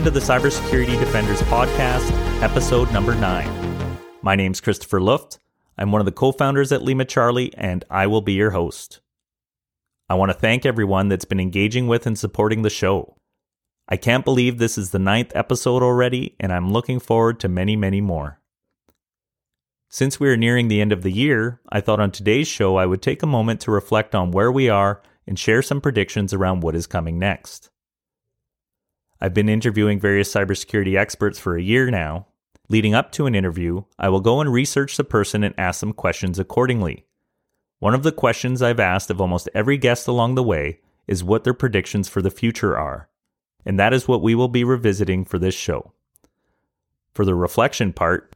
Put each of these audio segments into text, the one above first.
welcome to the Cybersecurity Defenders Podcast, episode number nine. My name's Christopher Luft. I'm one of the co founders at LimaCharlie, and I will be your host. I want to thank everyone that's been engaging with and supporting the show. I can't believe this is the ninth episode already, and I'm looking forward to many, many more. Since we are nearing the end of the year, I thought on today's show I would take a moment to reflect on where we are and share some predictions around what is coming next. I've been interviewing various cybersecurity experts for a year now. Leading up to an interview, I will go and research the person and ask them questions accordingly. One of the questions I've asked of almost every guest along the way is what their predictions for the future are, and that is what we will be revisiting for this show. For the reflection part,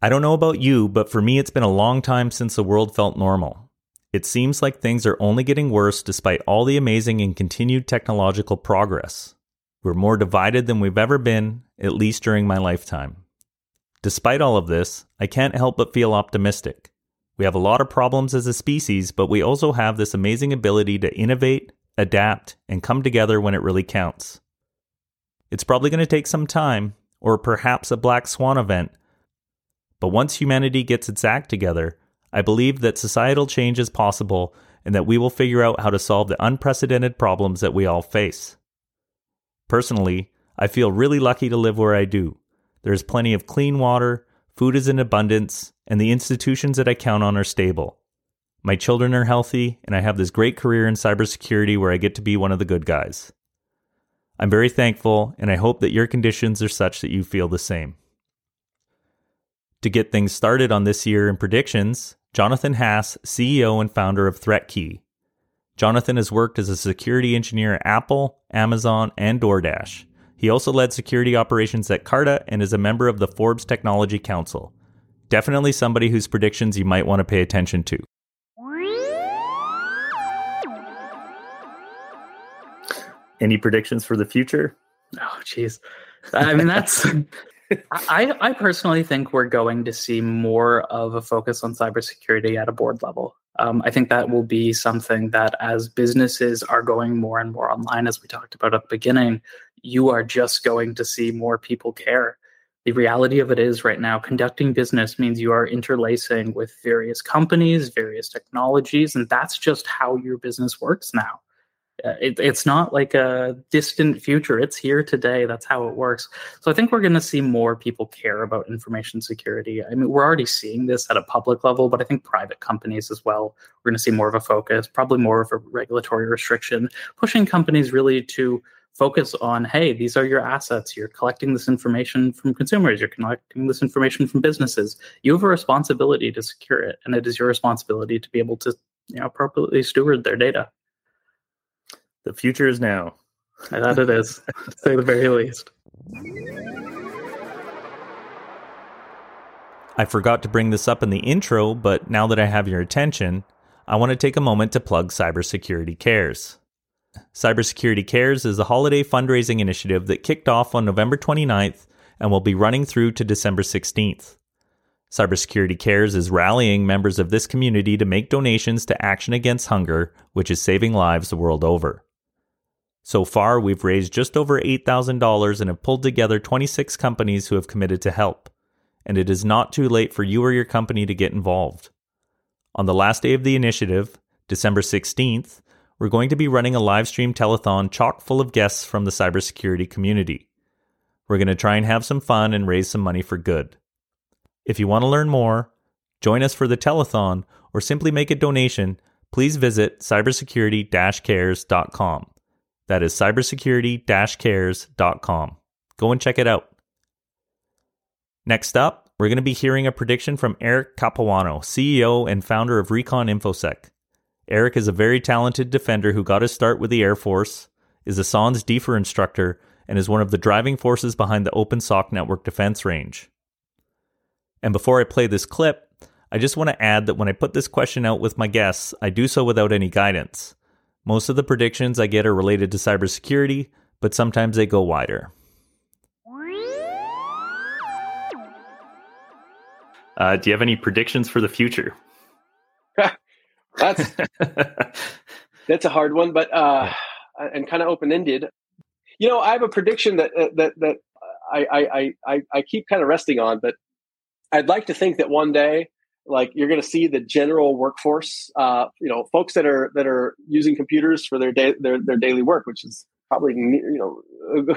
I don't know about you, but for me, it's been a long time since the world felt normal. It seems like things are only getting worse despite all the amazing and continued technological progress. We're more divided than we've ever been, at least during my lifetime. Despite all of this, I can't help but feel optimistic. We have a lot of problems as a species, but we also have this amazing ability to innovate, adapt, and come together when it really counts. It's probably going to take some time, or perhaps a black swan event, but once humanity gets its act together, I believe that societal change is possible and that we will figure out how to solve the unprecedented problems that we all face. Personally, I feel really lucky to live where I do. There is plenty of clean water, food is in abundance, and the institutions that I count on are stable. My children are healthy, and I have this great career in cybersecurity where I get to be one of the good guys. I'm very thankful, and I hope that your conditions are such that you feel the same. To get things started on this year in predictions, Jonathan Haas, CEO and founder of ThreatKey, Jonathan has worked as a security engineer at Apple, Amazon, and DoorDash. He also led security operations at Carta and is a member of the Forbes Technology Council. Definitely somebody whose predictions you might want to pay attention to. Any predictions for the future? Oh, jeez. I mean, that's. I, I personally think we're going to see more of a focus on cybersecurity at a board level. Um, I think that will be something that as businesses are going more and more online, as we talked about at the beginning, you are just going to see more people care. The reality of it is right now, conducting business means you are interlacing with various companies, various technologies, and that's just how your business works now. Uh, it, it's not like a distant future. It's here today. That's how it works. So I think we're going to see more people care about information security. I mean, we're already seeing this at a public level, but I think private companies as well. We're going to see more of a focus, probably more of a regulatory restriction, pushing companies really to focus on hey these are your assets you're collecting this information from consumers you're collecting this information from businesses you have a responsibility to secure it and it is your responsibility to be able to you know appropriately steward their data the future is now. I thought it is, to say the very least. I forgot to bring this up in the intro, but now that I have your attention, I want to take a moment to plug Cybersecurity Cares. Cybersecurity Cares is a holiday fundraising initiative that kicked off on November 29th and will be running through to December 16th. Cybersecurity Cares is rallying members of this community to make donations to Action Against Hunger, which is saving lives the world over. So far, we've raised just over $8,000 and have pulled together 26 companies who have committed to help. And it is not too late for you or your company to get involved. On the last day of the initiative, December 16th, we're going to be running a live stream telethon chock full of guests from the cybersecurity community. We're going to try and have some fun and raise some money for good. If you want to learn more, join us for the telethon, or simply make a donation, please visit cybersecurity cares.com. That is cybersecurity cares.com. Go and check it out. Next up, we're going to be hearing a prediction from Eric Capuano, CEO and founder of Recon InfoSec. Eric is a very talented defender who got his start with the Air Force, is a SANS DFIR instructor, and is one of the driving forces behind the OpenSOC network defense range. And before I play this clip, I just want to add that when I put this question out with my guests, I do so without any guidance. Most of the predictions I get are related to cybersecurity, but sometimes they go wider. Uh, do you have any predictions for the future? that's that's a hard one, but uh, and kind of open ended. You know, I have a prediction that uh, that that I I I I keep kind of resting on, but I'd like to think that one day, like you're going to see the general workforce, uh, you know, folks that are that are using computers for their day their their daily work, which is probably you know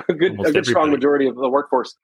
a good Almost a good strong majority of the workforce.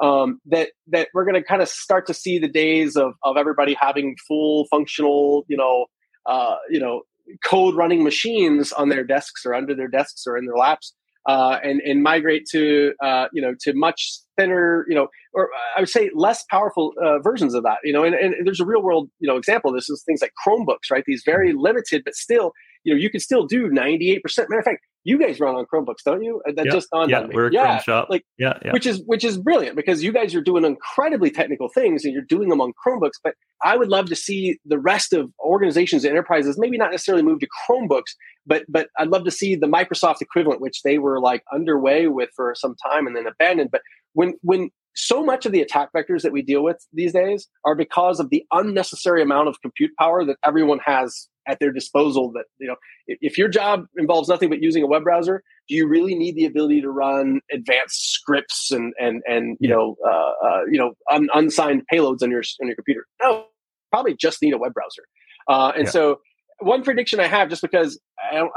Um, that that we're going to kind of start to see the days of of everybody having full functional, you know, uh, you know, code running machines on their desks or under their desks or in their laps uh, and and migrate to uh, you know to much thinner you know or I would say less powerful uh, versions of that you know and, and there's a real world you know example. This is things like Chromebooks right? These very limited but still you know you can still do 98% matter of fact you guys run on Chromebooks, don't you? That yep. just on yeah. We're a yeah, Chrome shop. Like, yeah, yeah, which is which is brilliant because you guys are doing incredibly technical things and you're doing them on Chromebooks. But I would love to see the rest of organizations and enterprises maybe not necessarily move to Chromebooks, but but I'd love to see the Microsoft equivalent, which they were like underway with for some time and then abandoned. But when when so much of the attack vectors that we deal with these days are because of the unnecessary amount of compute power that everyone has at their disposal that you know if your job involves nothing but using a web browser do you really need the ability to run advanced scripts and and and you know uh, uh, you know un- unsigned payloads on your on your computer no probably just need a web browser uh, and yeah. so one prediction I have, just because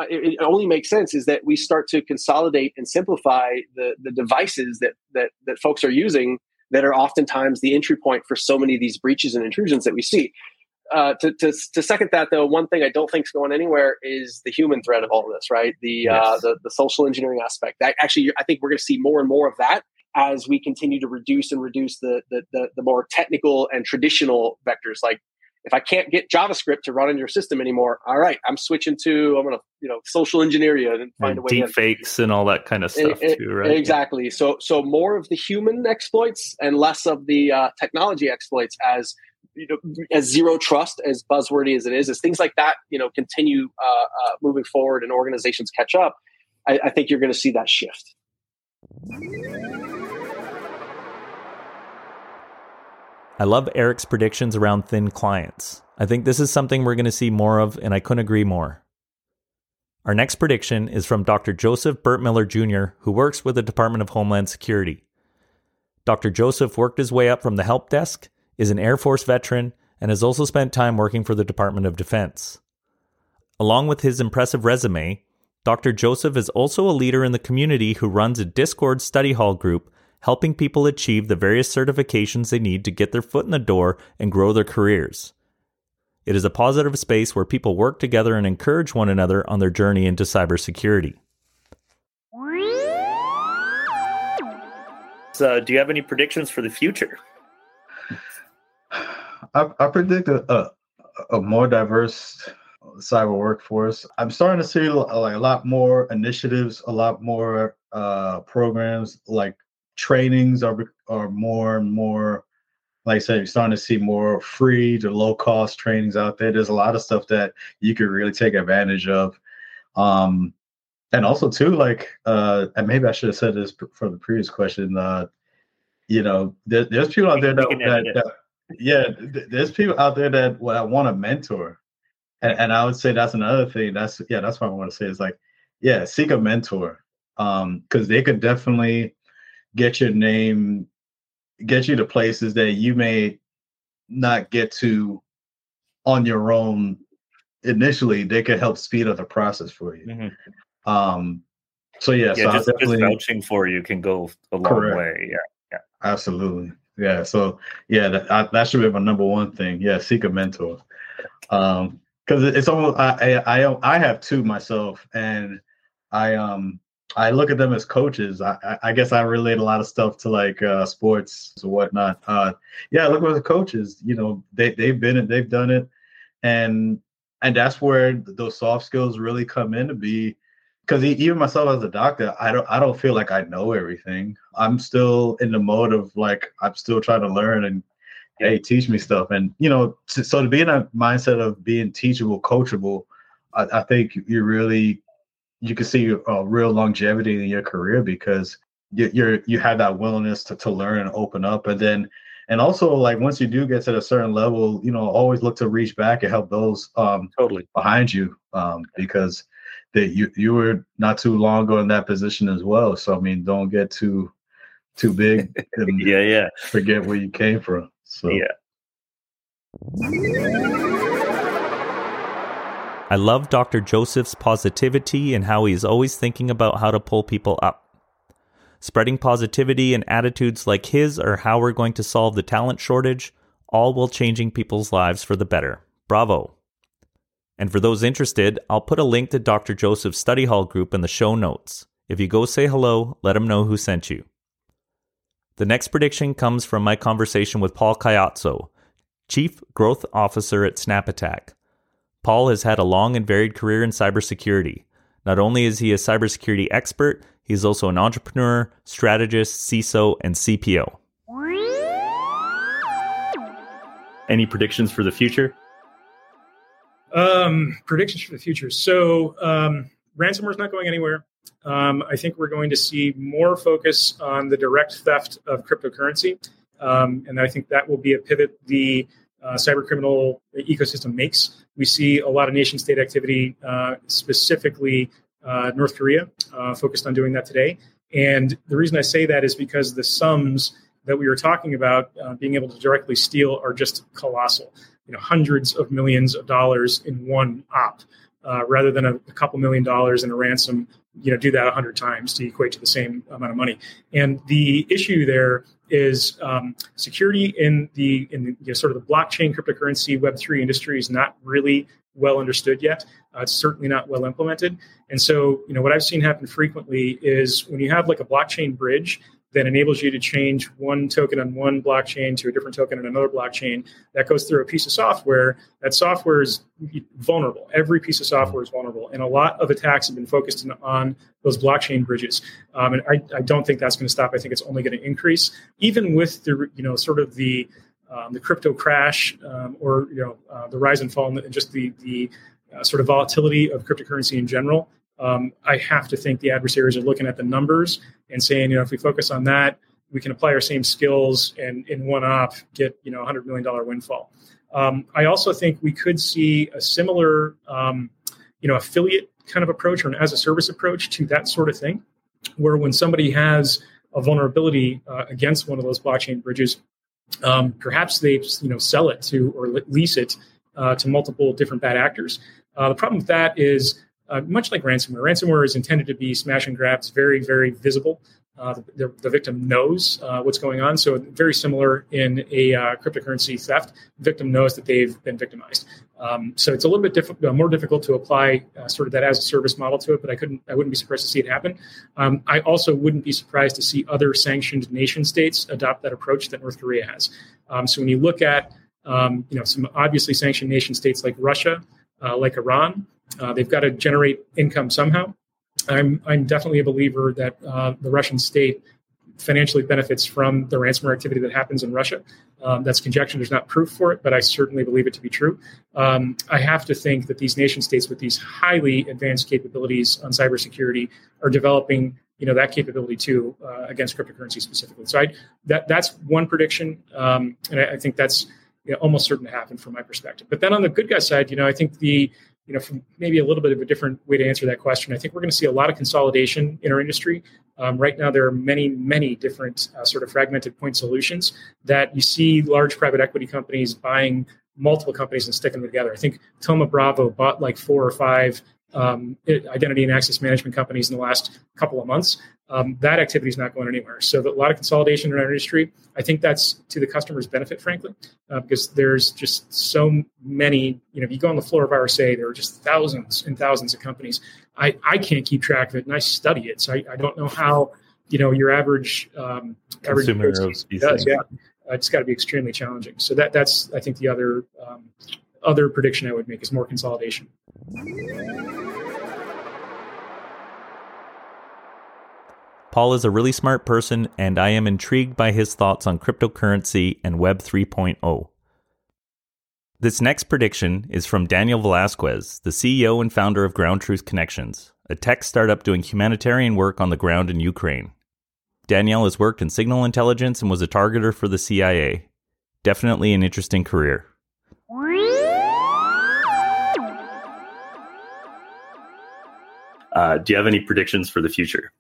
it only makes sense, is that we start to consolidate and simplify the the devices that that that folks are using that are oftentimes the entry point for so many of these breaches and intrusions that we see. Uh, to, to, to second that though, one thing I don't think is going anywhere is the human thread of all of this, right? The uh, yes. uh, the, the social engineering aspect. That actually, I think we're going to see more and more of that as we continue to reduce and reduce the, the the, the more technical and traditional vectors like if I can't get JavaScript to run in your system anymore, all right, I'm switching to I'm going to you know social engineer you and find and a way. Deep fakes and all that kind of stuff it, too, right? Exactly. So so more of the human exploits and less of the uh, technology exploits as you know as zero trust as buzzwordy as it is as things like that you know continue uh, uh, moving forward and organizations catch up. I, I think you're going to see that shift. I love Eric's predictions around thin clients. I think this is something we're going to see more of, and I couldn't agree more. Our next prediction is from Dr. Joseph Burt Miller Jr., who works with the Department of Homeland Security. Dr. Joseph worked his way up from the help desk, is an Air Force veteran, and has also spent time working for the Department of Defense. Along with his impressive resume, Dr. Joseph is also a leader in the community who runs a Discord study hall group helping people achieve the various certifications they need to get their foot in the door and grow their careers. It is a positive space where people work together and encourage one another on their journey into cybersecurity. So, do you have any predictions for the future? I, I predict a, a, a, more diverse cyber workforce. I'm starting to see like a lot more initiatives, a lot more uh, programs like trainings are are more and more like I said, you're starting to see more free to low cost trainings out there. There's a lot of stuff that you could really take advantage of. Um, and also too, like, uh, and maybe I should have said this for the previous question. Uh, you know, there, there's people out there that, that, that yeah, there's people out there that well, want to mentor, and, and I would say that's another thing. That's yeah, that's what I want to say is like, yeah, seek a mentor, um, because they could definitely get your name, get you to places that you may not get to on your own initially. They could help speed up the process for you. Mm-hmm. Um, so yeah, yeah, so just, just, vouching for you can go a long correct. way. Yeah, yeah, absolutely. Yeah, so yeah, that, I, that should be my number one thing. Yeah, seek a mentor. Um, because it's almost I, I I have two myself, and I um I look at them as coaches. I, I guess I relate a lot of stuff to like uh, sports or whatnot. Uh, yeah, look at the coaches. You know, they they've been it, they've done it, and and that's where those soft skills really come in to be. Because even myself as a doctor, I don't I don't feel like I know everything. I'm still in the mode of like I'm still trying to learn and hey, teach me stuff. And you know, to, so to be in a mindset of being teachable, coachable, I, I think you really you can see a real longevity in your career because you, you're you have that willingness to, to learn and open up and then and also like once you do get to a certain level you know always look to reach back and help those um totally behind you um because that you you were not too long ago in that position as well. So I mean, don't get too too big and yeah, yeah. forget where you came from. So Yeah. I love Dr. Joseph's positivity and how he's always thinking about how to pull people up. Spreading positivity and attitudes like his are how we're going to solve the talent shortage, all while changing people's lives for the better. Bravo. And for those interested, I'll put a link to Dr. Joseph's study hall group in the show notes. If you go say hello, let him know who sent you. The next prediction comes from my conversation with Paul Caiazzo, Chief Growth Officer at SnapAttack. Paul has had a long and varied career in cybersecurity. Not only is he a cybersecurity expert, he's also an entrepreneur, strategist, CISO, and CPO. Any predictions for the future? Um, predictions for the future. So, um, ransomware is not going anywhere. Um, I think we're going to see more focus on the direct theft of cryptocurrency. Um, and I think that will be a pivot the uh, cyber criminal ecosystem makes. We see a lot of nation state activity, uh, specifically uh, North Korea, uh, focused on doing that today. And the reason I say that is because the sums that we were talking about uh, being able to directly steal are just colossal. You know, hundreds of millions of dollars in one op, uh, rather than a, a couple million dollars in a ransom you know do that 100 times to equate to the same amount of money. And the issue there is um, security in the in the, you know, sort of the blockchain cryptocurrency web3 industry is not really well understood yet. Uh, it's certainly not well implemented. And so you know what i've seen happen frequently is when you have like a blockchain bridge that enables you to change one token on one blockchain to a different token on another blockchain. That goes through a piece of software. That software is vulnerable. Every piece of software is vulnerable, and a lot of attacks have been focused on those blockchain bridges. Um, and I, I, don't think that's going to stop. I think it's only going to increase, even with the you know sort of the um, the crypto crash um, or you know uh, the rise and fall and just the the uh, sort of volatility of cryptocurrency in general um, I have to think the adversaries are looking at the numbers and saying, you know, if we focus on that, we can apply our same skills and in one op get, you know, a $100 million windfall. Um, I also think we could see a similar, um, you know, affiliate kind of approach or an as a service approach to that sort of thing, where when somebody has a vulnerability uh, against one of those blockchain bridges, um, perhaps they, you know, sell it to or lease it uh, to multiple different bad actors. Uh, the problem with that is uh, much like ransomware. Ransomware is intended to be smash and grab. It's very, very visible. Uh, the, the, victim knows uh, what's going on. So very similar in a uh, cryptocurrency theft, the victim knows that they've been victimized. Um, so it's a little bit diff- uh, more difficult to apply sort of that as a service model to it, but I couldn't, I wouldn't be surprised to see it happen. Um, I also wouldn't be surprised to see other sanctioned nation states adopt that approach that North Korea has. Um, so when you look at, um, you know, some obviously sanctioned nation states like Russia, like Iran, uh, they've got to generate income somehow. I'm I'm definitely a believer that uh, the Russian state financially benefits from the ransomware activity that happens in Russia. Um, that's conjecture. There's not proof for it, but I certainly believe it to be true. Um, I have to think that these nation states with these highly advanced capabilities on cybersecurity are developing, you know, that capability too uh, against cryptocurrency specifically. So I, that that's one prediction, um, and I, I, think that's you know, almost certain to happen from my perspective. But then on the good guy side, you know, I think the you know, from maybe a little bit of a different way to answer that question, I think we're going to see a lot of consolidation in our industry. Um, right now, there are many, many different uh, sort of fragmented point solutions that you see large private equity companies buying multiple companies and sticking them together. I think Thoma Bravo bought like four or five um, identity and access management companies in the last couple of months. Um, that activity is not going anywhere. So, a lot of consolidation in our industry. I think that's to the customer's benefit, frankly, uh, because there's just so many. You know, if you go on the floor of RSA, there are just thousands and thousands of companies. I, I can't keep track of it, and I study it, so I, I don't know how you know your average um, average consumer does. Yeah, uh, it's got to be extremely challenging. So that that's I think the other um, other prediction I would make is more consolidation. Paul is a really smart person, and I am intrigued by his thoughts on cryptocurrency and Web 3.0. This next prediction is from Daniel Velasquez, the CEO and founder of Ground Truth Connections, a tech startup doing humanitarian work on the ground in Ukraine. Daniel has worked in signal intelligence and was a targeter for the CIA. Definitely an interesting career. Uh, do you have any predictions for the future?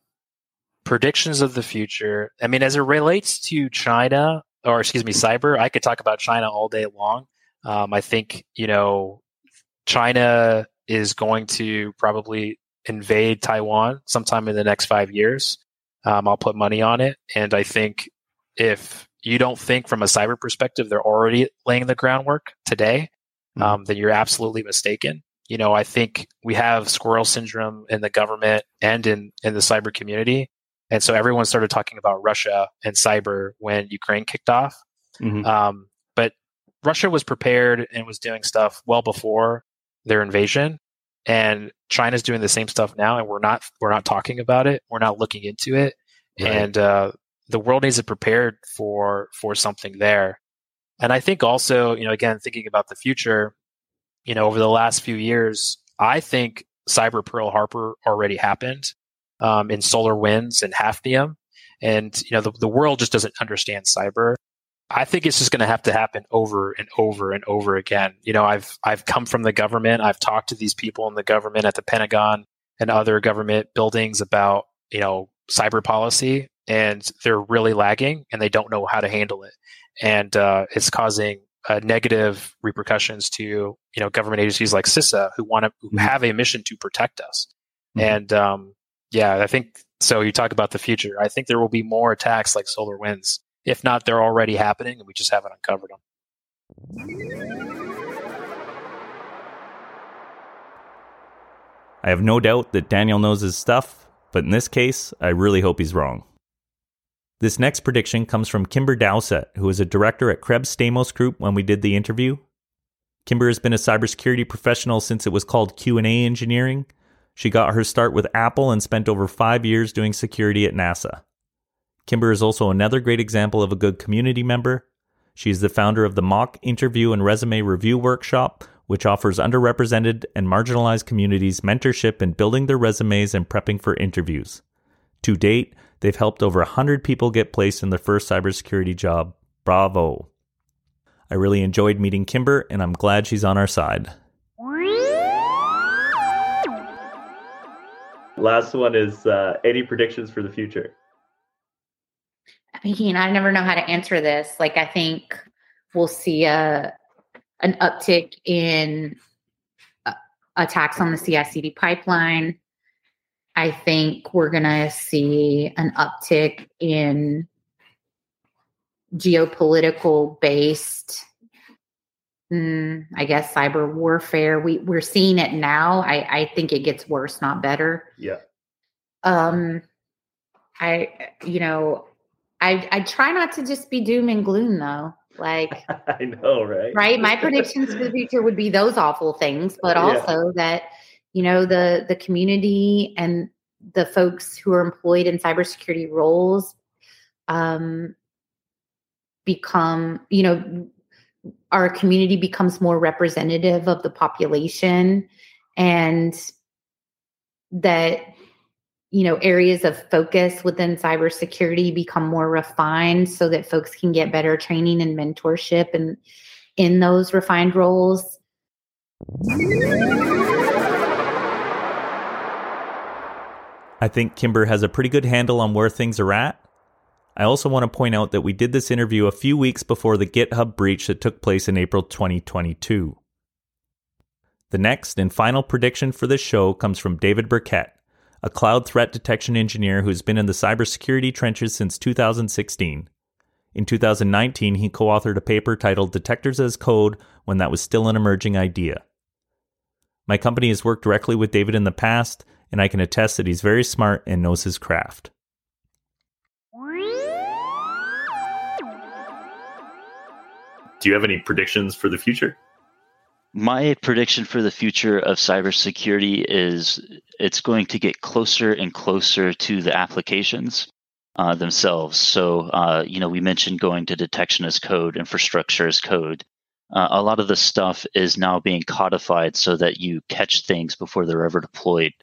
Predictions of the future. I mean, as it relates to China, or excuse me, cyber, I could talk about China all day long. Um, I think, you know, China is going to probably invade Taiwan sometime in the next five years. Um, I'll put money on it. And I think if you don't think from a cyber perspective they're already laying the groundwork today, mm-hmm. um, then you're absolutely mistaken. You know, I think we have squirrel syndrome in the government and in, in the cyber community. And so everyone started talking about Russia and cyber when Ukraine kicked off. Mm-hmm. Um, but Russia was prepared and was doing stuff well before their invasion and China's doing the same stuff now, and we're not we're not talking about it. We're not looking into it, right. and uh, the world needs to prepare for for something there. And I think also, you know, again, thinking about the future, you know, over the last few years, I think Cyber Pearl Harbor already happened um, in SolarWinds and Hafnium, and you know, the, the world just doesn't understand cyber. I think it's just going to have to happen over and over and over again. You know, I've I've come from the government. I've talked to these people in the government at the Pentagon and other government buildings about you know cyber policy, and they're really lagging and they don't know how to handle it, and uh, it's causing uh, negative repercussions to you know government agencies like CISA who want to mm-hmm. have a mission to protect us. Mm-hmm. And um, yeah, I think so. You talk about the future. I think there will be more attacks like SolarWinds. if not, they're already happening and we just haven't uncovered them. I have no doubt that Daniel knows his stuff, but in this case, I really hope he's wrong. This next prediction comes from Kimber Dowsett, who was a director at Krebs Stamos Group when we did the interview. Kimber has been a cybersecurity professional since it was called Q&A engineering. She got her start with Apple and spent over 5 years doing security at NASA. Kimber is also another great example of a good community member. She is the founder of the Mock Interview and Resume Review Workshop, which offers underrepresented and marginalized communities mentorship in building their resumes and prepping for interviews. To date, they've helped over 100 people get placed in their first cybersecurity job. Bravo. I really enjoyed meeting Kimber, and I'm glad she's on our side. Last one is uh, any predictions for the future? I mean, I never know how to answer this. Like, I think we'll see a an uptick in uh, attacks on the CI/CD pipeline. I think we're going to see an uptick in geopolitical based mm, I guess cyber warfare. We we're seeing it now. I I think it gets worse, not better. Yeah. Um I you know, I I try not to just be doom and gloom though. Like I know, right? Right. My predictions for the future would be those awful things, but also yeah. that you know the the community and the folks who are employed in cybersecurity roles um, become you know our community becomes more representative of the population and that you know areas of focus within cybersecurity become more refined so that folks can get better training and mentorship and in those refined roles I think Kimber has a pretty good handle on where things are at. I also want to point out that we did this interview a few weeks before the GitHub breach that took place in April 2022. The next and final prediction for this show comes from David Burkett, a cloud threat detection engineer who's been in the cybersecurity trenches since 2016. In 2019, he co authored a paper titled Detectors as Code when that was still an emerging idea. My company has worked directly with David in the past, and I can attest that he's very smart and knows his craft. Do you have any predictions for the future? My prediction for the future of cybersecurity is it's going to get closer and closer to the applications uh, themselves. So, uh, you know, we mentioned going to detection as code, infrastructure as code. Uh, a lot of the stuff is now being codified so that you catch things before they're ever deployed.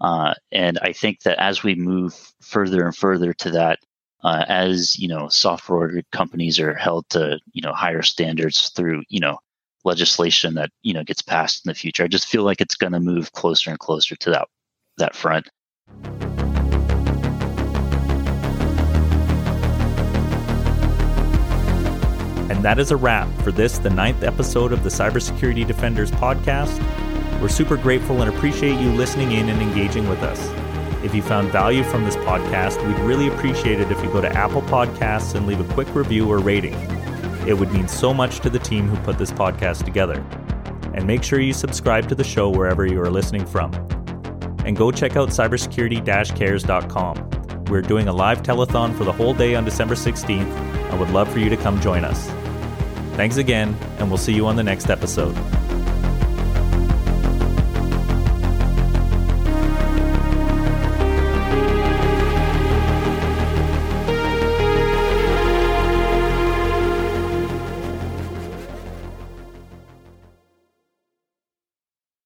Uh, and I think that as we move further and further to that, uh, as you know, software companies are held to you know higher standards through you know legislation that you know gets passed in the future. I just feel like it's going to move closer and closer to that that front. And that is a wrap for this, the ninth episode of the Cybersecurity Defenders podcast. We're super grateful and appreciate you listening in and engaging with us. If you found value from this podcast, we'd really appreciate it if you go to Apple Podcasts and leave a quick review or rating. It would mean so much to the team who put this podcast together. And make sure you subscribe to the show wherever you are listening from. And go check out cybersecurity cares.com. We're doing a live telethon for the whole day on December 16th and would love for you to come join us. Thanks again, and we'll see you on the next episode.